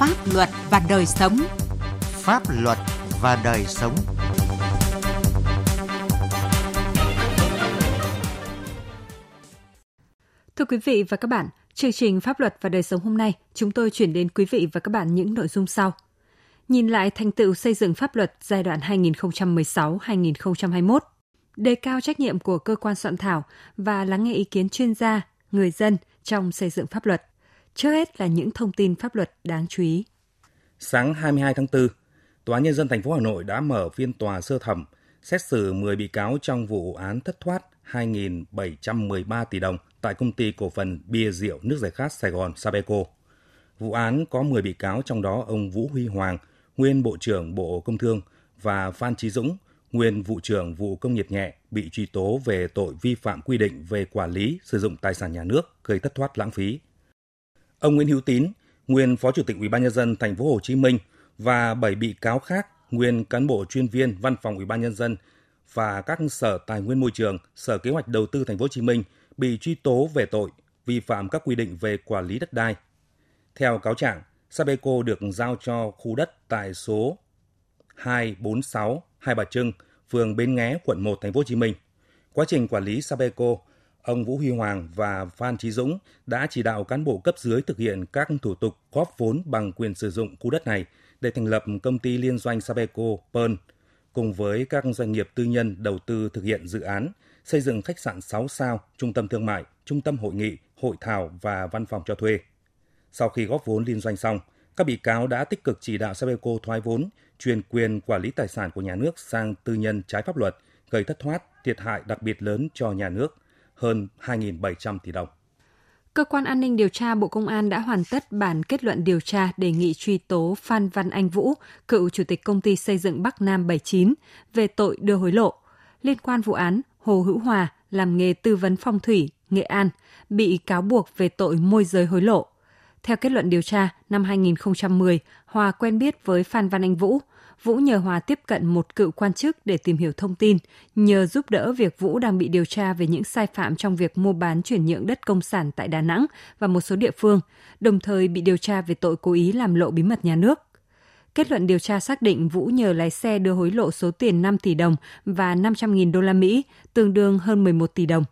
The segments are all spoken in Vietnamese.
Pháp luật và đời sống. Pháp luật và đời sống. Thưa quý vị và các bạn, chương trình Pháp luật và đời sống hôm nay, chúng tôi chuyển đến quý vị và các bạn những nội dung sau. Nhìn lại thành tựu xây dựng pháp luật giai đoạn 2016-2021, đề cao trách nhiệm của cơ quan soạn thảo và lắng nghe ý kiến chuyên gia, người dân trong xây dựng pháp luật. Trước hết là những thông tin pháp luật đáng chú ý. Sáng 22 tháng 4, Tòa nhân dân thành phố Hà Nội đã mở phiên tòa sơ thẩm xét xử 10 bị cáo trong vụ án thất thoát 2.713 tỷ đồng tại công ty cổ phần bia rượu nước giải khát Sài Gòn Sabeco. Vụ án có 10 bị cáo trong đó ông Vũ Huy Hoàng, nguyên Bộ trưởng Bộ Công Thương và Phan Trí Dũng, nguyên vụ trưởng vụ công nghiệp nhẹ bị truy tố về tội vi phạm quy định về quản lý sử dụng tài sản nhà nước gây thất thoát lãng phí. Ông Nguyễn Hữu Tín, nguyên Phó Chủ tịch Ủy ban nhân dân thành phố Hồ Chí Minh và 7 bị cáo khác, nguyên cán bộ chuyên viên Văn phòng Ủy ban nhân dân và các Sở Tài nguyên Môi trường, Sở Kế hoạch Đầu tư thành phố Hồ Chí Minh bị truy tố về tội vi phạm các quy định về quản lý đất đai. Theo cáo trạng, Sabeco được giao cho khu đất tại số 246 Hai Bà Trưng, phường Bến Nghé, quận 1, thành phố Hồ Chí Minh. Quá trình quản lý Sabeco, ông Vũ Huy Hoàng và Phan Trí Dũng đã chỉ đạo cán bộ cấp dưới thực hiện các thủ tục góp vốn bằng quyền sử dụng khu đất này để thành lập công ty liên doanh Sabeco Pearl cùng với các doanh nghiệp tư nhân đầu tư thực hiện dự án xây dựng khách sạn 6 sao, trung tâm thương mại, trung tâm hội nghị, hội thảo và văn phòng cho thuê. Sau khi góp vốn liên doanh xong, các bị cáo đã tích cực chỉ đạo Sabeco thoái vốn, chuyển quyền quản lý tài sản của nhà nước sang tư nhân trái pháp luật, gây thất thoát, thiệt hại đặc biệt lớn cho nhà nước, hơn 2.700 tỷ đồng. Cơ quan an ninh điều tra Bộ Công an đã hoàn tất bản kết luận điều tra đề nghị truy tố Phan Văn Anh Vũ, cựu chủ tịch công ty xây dựng Bắc Nam 79, về tội đưa hối lộ. Liên quan vụ án, Hồ Hữu Hòa làm nghề tư vấn phong thủy, Nghệ An, bị cáo buộc về tội môi giới hối lộ. Theo kết luận điều tra, năm 2010, Hòa quen biết với Phan Văn Anh Vũ. Vũ nhờ Hòa tiếp cận một cựu quan chức để tìm hiểu thông tin, nhờ giúp đỡ việc Vũ đang bị điều tra về những sai phạm trong việc mua bán chuyển nhượng đất công sản tại Đà Nẵng và một số địa phương, đồng thời bị điều tra về tội cố ý làm lộ bí mật nhà nước. Kết luận điều tra xác định Vũ nhờ lái xe đưa hối lộ số tiền 5 tỷ đồng và 500.000 đô la Mỹ, tương đương hơn 11 tỷ đồng.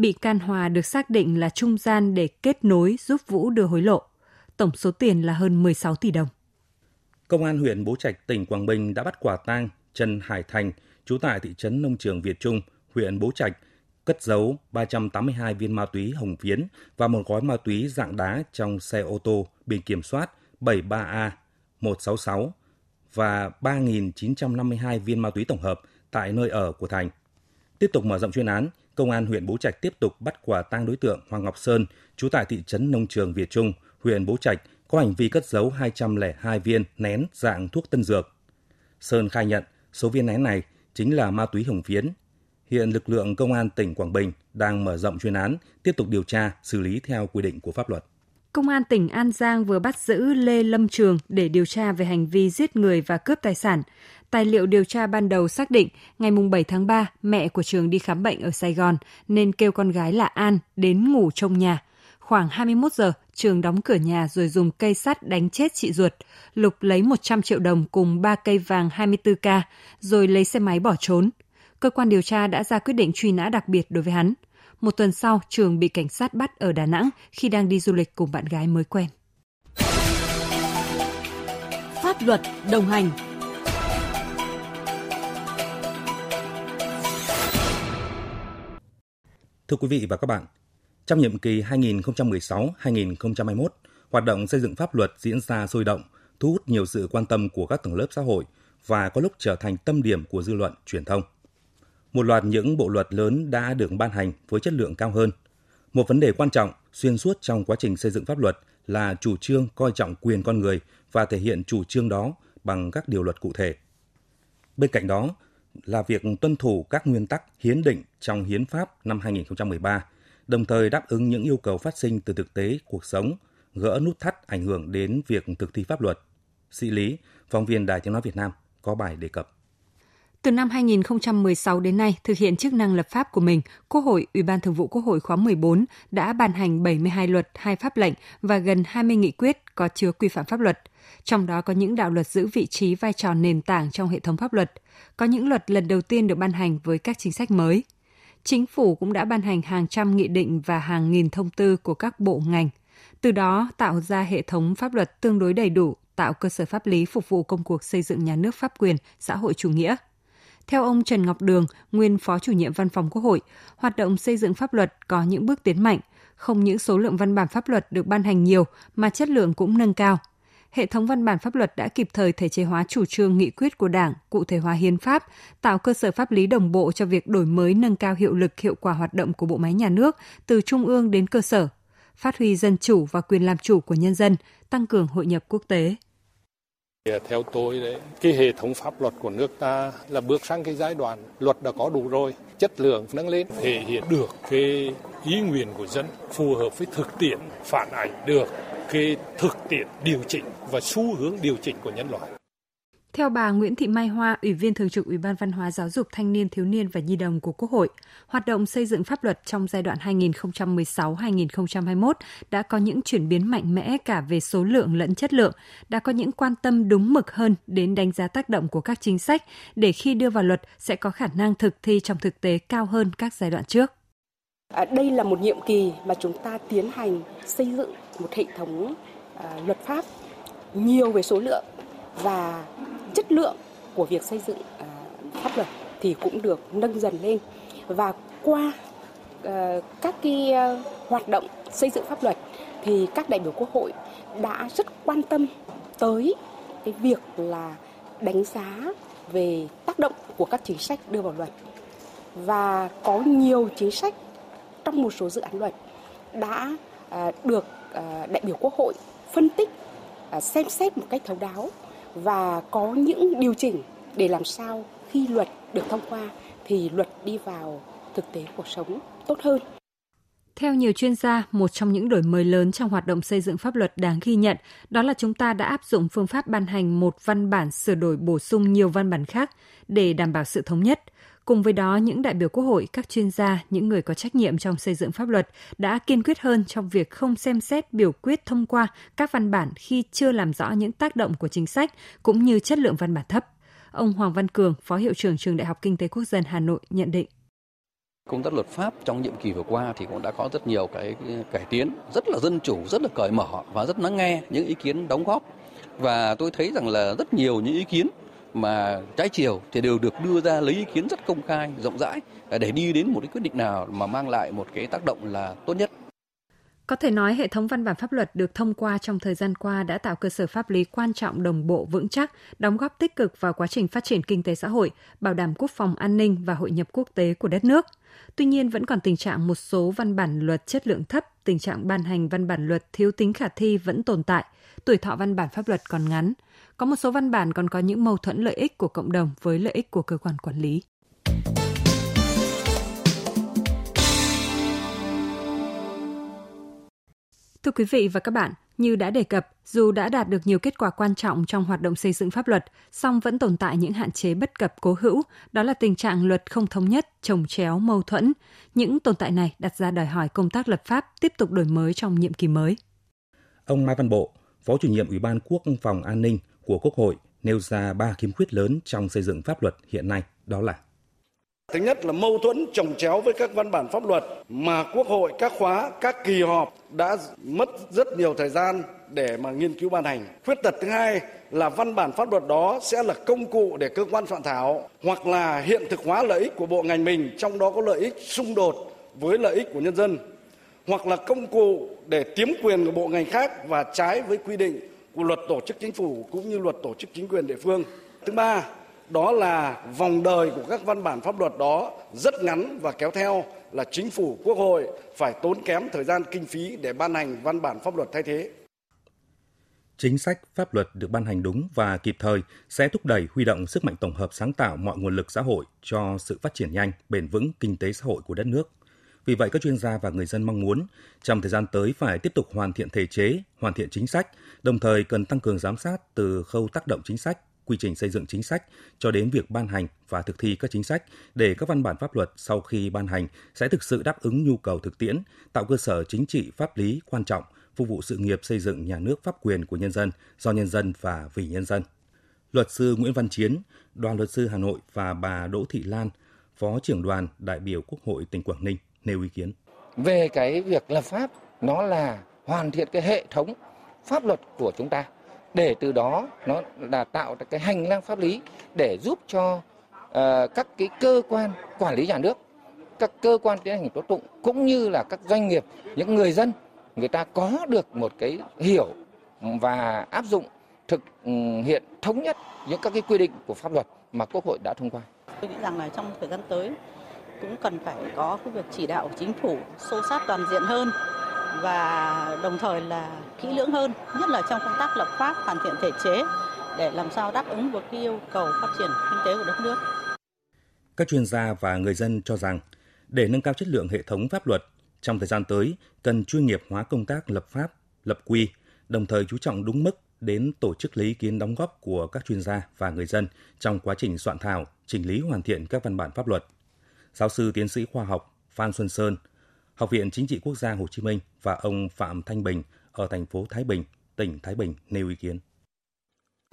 Bị can Hòa được xác định là trung gian để kết nối giúp Vũ đưa hối lộ. Tổng số tiền là hơn 16 tỷ đồng. Công an huyện Bố Trạch, tỉnh Quảng Bình đã bắt quả tang Trần Hải Thành, trú tại thị trấn Nông Trường Việt Trung, huyện Bố Trạch, cất giấu 382 viên ma túy hồng phiến và một gói ma túy dạng đá trong xe ô tô biển kiểm soát 73A 166 và 3.952 viên ma túy tổng hợp tại nơi ở của Thành. Tiếp tục mở rộng chuyên án, Công an huyện Bố Trạch tiếp tục bắt quả tang đối tượng Hoàng Ngọc Sơn, trú tại thị trấn Nông Trường Việt Trung, huyện Bố Trạch, có hành vi cất giấu 202 viên nén dạng thuốc tân dược. Sơn khai nhận số viên nén này chính là ma túy hồng phiến. Hiện lực lượng công an tỉnh Quảng Bình đang mở rộng chuyên án, tiếp tục điều tra, xử lý theo quy định của pháp luật. Công an tỉnh An Giang vừa bắt giữ Lê Lâm Trường để điều tra về hành vi giết người và cướp tài sản. Tài liệu điều tra ban đầu xác định ngày 7 tháng 3, mẹ của Trường đi khám bệnh ở Sài Gòn nên kêu con gái là An đến ngủ trong nhà. Khoảng 21 giờ, Trường đóng cửa nhà rồi dùng cây sắt đánh chết chị ruột. Lục lấy 100 triệu đồng cùng 3 cây vàng 24K rồi lấy xe máy bỏ trốn. Cơ quan điều tra đã ra quyết định truy nã đặc biệt đối với hắn. Một tuần sau, Trường bị cảnh sát bắt ở Đà Nẵng khi đang đi du lịch cùng bạn gái mới quen. Pháp luật đồng hành Thưa quý vị và các bạn, trong nhiệm kỳ 2016-2021, hoạt động xây dựng pháp luật diễn ra sôi động, thu hút nhiều sự quan tâm của các tầng lớp xã hội và có lúc trở thành tâm điểm của dư luận truyền thông. Một loạt những bộ luật lớn đã được ban hành với chất lượng cao hơn. Một vấn đề quan trọng xuyên suốt trong quá trình xây dựng pháp luật là chủ trương coi trọng quyền con người và thể hiện chủ trương đó bằng các điều luật cụ thể. Bên cạnh đó là việc tuân thủ các nguyên tắc hiến định trong Hiến pháp năm 2013, đồng thời đáp ứng những yêu cầu phát sinh từ thực tế cuộc sống, gỡ nút thắt ảnh hưởng đến việc thực thi pháp luật. Sĩ Lý, phóng viên Đài Tiếng Nói Việt Nam, có bài đề cập. Từ năm 2016 đến nay, thực hiện chức năng lập pháp của mình, Quốc hội, Ủy ban Thường vụ Quốc hội khóa 14 đã ban hành 72 luật, hai pháp lệnh và gần 20 nghị quyết có chứa quy phạm pháp luật. Trong đó có những đạo luật giữ vị trí vai trò nền tảng trong hệ thống pháp luật, có những luật lần đầu tiên được ban hành với các chính sách mới. Chính phủ cũng đã ban hành hàng trăm nghị định và hàng nghìn thông tư của các bộ ngành, từ đó tạo ra hệ thống pháp luật tương đối đầy đủ, tạo cơ sở pháp lý phục vụ công cuộc xây dựng nhà nước pháp quyền, xã hội chủ nghĩa – theo ông Trần Ngọc Đường, nguyên Phó chủ nhiệm Văn phòng Quốc hội, hoạt động xây dựng pháp luật có những bước tiến mạnh, không những số lượng văn bản pháp luật được ban hành nhiều mà chất lượng cũng nâng cao. Hệ thống văn bản pháp luật đã kịp thời thể chế hóa chủ trương nghị quyết của Đảng, cụ thể hóa hiến pháp, tạo cơ sở pháp lý đồng bộ cho việc đổi mới nâng cao hiệu lực hiệu quả hoạt động của bộ máy nhà nước từ trung ương đến cơ sở, phát huy dân chủ và quyền làm chủ của nhân dân, tăng cường hội nhập quốc tế. Dạ, theo tôi đấy, cái hệ thống pháp luật của nước ta là bước sang cái giai đoạn luật đã có đủ rồi, chất lượng nâng lên, thể hiện được cái ý nguyện của dân phù hợp với thực tiễn, phản ảnh được cái thực tiễn điều chỉnh và xu hướng điều chỉnh của nhân loại. Theo bà Nguyễn Thị Mai Hoa, Ủy viên Thường trực Ủy ban Văn hóa Giáo dục Thanh niên Thiếu niên và Nhi đồng của Quốc hội, hoạt động xây dựng pháp luật trong giai đoạn 2016-2021 đã có những chuyển biến mạnh mẽ cả về số lượng lẫn chất lượng, đã có những quan tâm đúng mực hơn đến đánh giá tác động của các chính sách để khi đưa vào luật sẽ có khả năng thực thi trong thực tế cao hơn các giai đoạn trước. À, đây là một nhiệm kỳ mà chúng ta tiến hành xây dựng một hệ thống à, luật pháp nhiều về số lượng và chất lượng của việc xây dựng à, pháp luật thì cũng được nâng dần lên. Và qua ờ, các cái ờ, hoạt động xây dựng pháp luật thì các đại biểu quốc hội đã rất quan tâm tới cái việc là đánh giá về tác động của các chính sách đưa vào luật. Và có nhiều chính sách trong một số dự án luật đã à, được à, đại biểu quốc hội phân tích xem xét một cách thấu đáo và có những điều chỉnh để làm sao khi luật được thông qua thì luật đi vào thực tế cuộc sống tốt hơn. Theo nhiều chuyên gia, một trong những đổi mới lớn trong hoạt động xây dựng pháp luật đáng ghi nhận đó là chúng ta đã áp dụng phương pháp ban hành một văn bản sửa đổi bổ sung nhiều văn bản khác để đảm bảo sự thống nhất. Cùng với đó, những đại biểu quốc hội, các chuyên gia, những người có trách nhiệm trong xây dựng pháp luật đã kiên quyết hơn trong việc không xem xét biểu quyết thông qua các văn bản khi chưa làm rõ những tác động của chính sách cũng như chất lượng văn bản thấp. Ông Hoàng Văn Cường, Phó Hiệu trưởng Trường Đại học Kinh tế Quốc dân Hà Nội nhận định. Công tác luật pháp trong nhiệm kỳ vừa qua thì cũng đã có rất nhiều cái cải tiến, rất là dân chủ, rất là cởi mở và rất lắng nghe những ý kiến đóng góp. Và tôi thấy rằng là rất nhiều những ý kiến mà trái chiều thì đều được đưa ra lấy ý kiến rất công khai, rộng rãi à, để đi đến một cái quyết định nào mà mang lại một cái tác động là tốt nhất. Có thể nói hệ thống văn bản pháp luật được thông qua trong thời gian qua đã tạo cơ sở pháp lý quan trọng đồng bộ vững chắc, đóng góp tích cực vào quá trình phát triển kinh tế xã hội, bảo đảm quốc phòng an ninh và hội nhập quốc tế của đất nước. Tuy nhiên vẫn còn tình trạng một số văn bản luật chất lượng thấp, tình trạng ban hành văn bản luật thiếu tính khả thi vẫn tồn tại, tuổi thọ văn bản pháp luật còn ngắn. Có một số văn bản còn có những mâu thuẫn lợi ích của cộng đồng với lợi ích của cơ quan quản lý. Thưa quý vị và các bạn, như đã đề cập, dù đã đạt được nhiều kết quả quan trọng trong hoạt động xây dựng pháp luật, song vẫn tồn tại những hạn chế bất cập cố hữu, đó là tình trạng luật không thống nhất, trồng chéo, mâu thuẫn. Những tồn tại này đặt ra đòi hỏi công tác lập pháp tiếp tục đổi mới trong nhiệm kỳ mới. Ông Mai Văn Bộ, Phó chủ nhiệm Ủy ban Quốc phòng An ninh của Quốc hội nêu ra ba khiếm khuyết lớn trong xây dựng pháp luật hiện nay, đó là Thứ nhất là mâu thuẫn trồng chéo với các văn bản pháp luật mà Quốc hội các khóa, các kỳ họp đã mất rất nhiều thời gian để mà nghiên cứu ban hành. Khuyết tật thứ hai là văn bản pháp luật đó sẽ là công cụ để cơ quan soạn thảo hoặc là hiện thực hóa lợi ích của bộ ngành mình, trong đó có lợi ích xung đột với lợi ích của nhân dân, hoặc là công cụ để tiếm quyền của bộ ngành khác và trái với quy định của luật tổ chức chính phủ cũng như luật tổ chức chính quyền địa phương. Thứ ba, đó là vòng đời của các văn bản pháp luật đó rất ngắn và kéo theo là chính phủ quốc hội phải tốn kém thời gian kinh phí để ban hành văn bản pháp luật thay thế. Chính sách pháp luật được ban hành đúng và kịp thời sẽ thúc đẩy huy động sức mạnh tổng hợp sáng tạo mọi nguồn lực xã hội cho sự phát triển nhanh, bền vững kinh tế xã hội của đất nước. Vì vậy, các chuyên gia và người dân mong muốn trong thời gian tới phải tiếp tục hoàn thiện thể chế, hoàn thiện chính sách, đồng thời cần tăng cường giám sát từ khâu tác động chính sách quy trình xây dựng chính sách cho đến việc ban hành và thực thi các chính sách để các văn bản pháp luật sau khi ban hành sẽ thực sự đáp ứng nhu cầu thực tiễn, tạo cơ sở chính trị pháp lý quan trọng phục vụ sự nghiệp xây dựng nhà nước pháp quyền của nhân dân, do nhân dân và vì nhân dân. Luật sư Nguyễn Văn Chiến, đoàn luật sư Hà Nội và bà Đỗ Thị Lan, Phó trưởng đoàn đại biểu Quốc hội tỉnh Quảng Ninh nêu ý kiến. Về cái việc lập pháp, nó là hoàn thiện cái hệ thống pháp luật của chúng ta để từ đó nó là tạo ra cái hành lang pháp lý để giúp cho uh, các cái cơ quan quản lý nhà nước, các cơ quan tiến hành tố tụng cũng như là các doanh nghiệp, những người dân người ta có được một cái hiểu và áp dụng thực ừ, hiện thống nhất những các cái quy định của pháp luật mà Quốc hội đã thông qua. Tôi nghĩ rằng là trong thời gian tới cũng cần phải có cái việc chỉ đạo của chính phủ sâu sát toàn diện hơn và đồng thời là kỹ lưỡng hơn, nhất là trong công tác lập pháp, hoàn thiện thể chế để làm sao đáp ứng được cái yêu cầu phát triển kinh tế của đất nước. Các chuyên gia và người dân cho rằng để nâng cao chất lượng hệ thống pháp luật, trong thời gian tới cần chuyên nghiệp hóa công tác lập pháp, lập quy, đồng thời chú trọng đúng mức đến tổ chức lấy ý kiến đóng góp của các chuyên gia và người dân trong quá trình soạn thảo, chỉnh lý hoàn thiện các văn bản pháp luật. Giáo sư tiến sĩ khoa học Phan Xuân Sơn, Học viện Chính trị Quốc gia Hồ Chí Minh và ông Phạm Thanh Bình ở thành phố Thái Bình, tỉnh Thái Bình nêu ý kiến.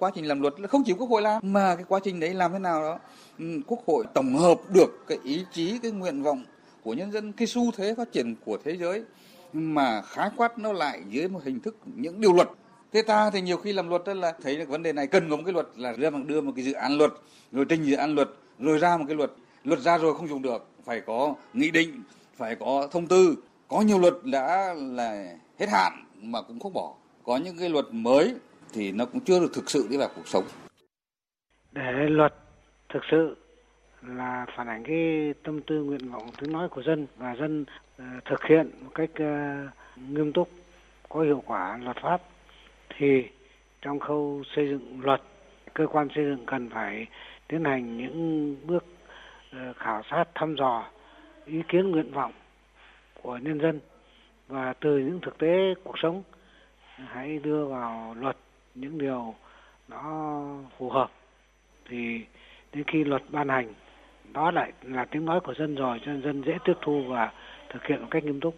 Quá trình làm luật không chỉ Quốc hội làm mà cái quá trình đấy làm thế nào đó ừ, Quốc hội tổng hợp được cái ý chí, cái nguyện vọng của nhân dân, cái xu thế phát triển của thế giới mà khái quát nó lại dưới một hình thức những điều luật thế ta thì nhiều khi làm luật đó là thấy được vấn đề này cần có một cái luật là đưa một đưa một cái dự án luật rồi trình dự án luật rồi ra một cái luật luật ra rồi không dùng được phải có nghị định phải có thông tư. Có nhiều luật đã là hết hạn mà cũng không bỏ. Có những cái luật mới thì nó cũng chưa được thực sự đi vào cuộc sống. Để luật thực sự là phản ánh cái tâm tư nguyện vọng tiếng nói của dân và dân uh, thực hiện một cách uh, nghiêm túc có hiệu quả luật pháp thì trong khâu xây dựng luật cơ quan xây dựng cần phải tiến hành những bước ờ, khảo sát thăm dò ý kiến nguyện vọng của nhân dân và từ những thực tế cuộc sống hãy đưa vào luật những điều nó phù hợp thì đến khi luật ban hành đó lại là tiếng nói của dân rồi cho nên dân dễ tiếp thu và thực hiện một cách nghiêm túc.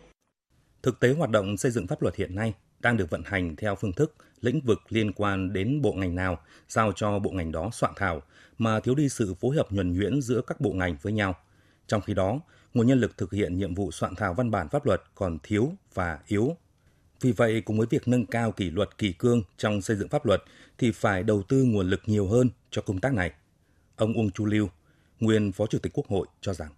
Thực tế hoạt động xây dựng pháp luật hiện nay đang được vận hành theo phương thức lĩnh vực liên quan đến bộ ngành nào giao cho bộ ngành đó soạn thảo mà thiếu đi sự phối hợp nhuần nhuyễn giữa các bộ ngành với nhau. Trong khi đó, nguồn nhân lực thực hiện nhiệm vụ soạn thảo văn bản pháp luật còn thiếu và yếu. Vì vậy, cùng với việc nâng cao kỷ luật kỷ cương trong xây dựng pháp luật thì phải đầu tư nguồn lực nhiều hơn cho công tác này. Ông Uông Chu Lưu, nguyên Phó Chủ tịch Quốc hội cho rằng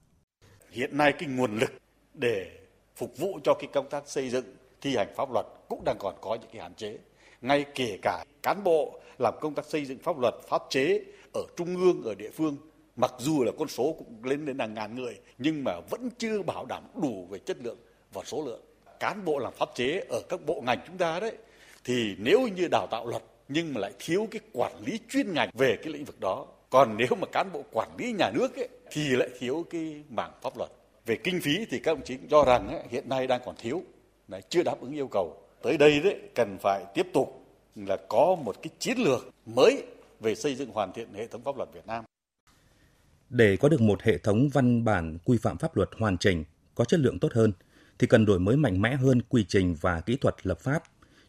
hiện nay cái nguồn lực để phục vụ cho cái công tác xây dựng thi hành pháp luật cũng đang còn có những cái hạn chế ngay kể cả cán bộ làm công tác xây dựng pháp luật pháp chế ở trung ương ở địa phương mặc dù là con số cũng lên đến hàng ngàn người nhưng mà vẫn chưa bảo đảm đủ về chất lượng và số lượng. Cán bộ làm pháp chế ở các bộ ngành chúng ta đấy thì nếu như đào tạo luật nhưng mà lại thiếu cái quản lý chuyên ngành về cái lĩnh vực đó còn nếu mà cán bộ quản lý nhà nước ấy, thì lại thiếu cái mảng pháp luật. Về kinh phí thì các ông chí cho rằng ấy, hiện nay đang còn thiếu này chưa đáp ứng yêu cầu. Tới đây đấy cần phải tiếp tục là có một cái chiến lược mới về xây dựng hoàn thiện hệ thống pháp luật Việt Nam. Để có được một hệ thống văn bản quy phạm pháp luật hoàn chỉnh, có chất lượng tốt hơn, thì cần đổi mới mạnh mẽ hơn quy trình và kỹ thuật lập pháp,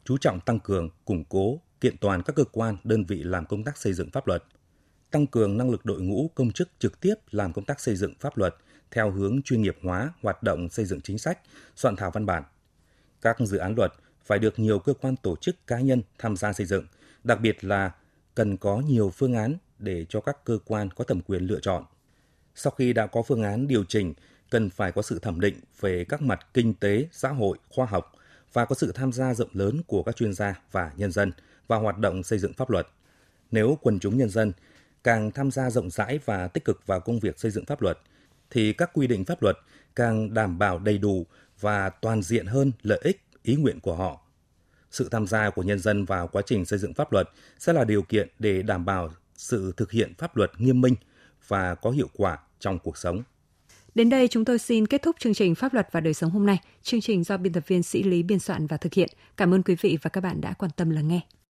chú trọng tăng cường, củng cố, kiện toàn các cơ quan, đơn vị làm công tác xây dựng pháp luật, tăng cường năng lực đội ngũ công chức trực tiếp làm công tác xây dựng pháp luật theo hướng chuyên nghiệp hóa hoạt động xây dựng chính sách, soạn thảo văn bản. Các dự án luật phải được nhiều cơ quan tổ chức cá nhân tham gia xây dựng, đặc biệt là cần có nhiều phương án để cho các cơ quan có thẩm quyền lựa chọn. Sau khi đã có phương án điều chỉnh, cần phải có sự thẩm định về các mặt kinh tế, xã hội, khoa học và có sự tham gia rộng lớn của các chuyên gia và nhân dân vào hoạt động xây dựng pháp luật. Nếu quần chúng nhân dân càng tham gia rộng rãi và tích cực vào công việc xây dựng pháp luật, thì các quy định pháp luật càng đảm bảo đầy đủ và toàn diện hơn lợi ích, ý nguyện của họ. Sự tham gia của nhân dân vào quá trình xây dựng pháp luật sẽ là điều kiện để đảm bảo sự thực hiện pháp luật nghiêm minh và có hiệu quả trong cuộc sống. Đến đây chúng tôi xin kết thúc chương trình Pháp luật và đời sống hôm nay. Chương trình do biên tập viên Sĩ Lý biên soạn và thực hiện. Cảm ơn quý vị và các bạn đã quan tâm lắng nghe.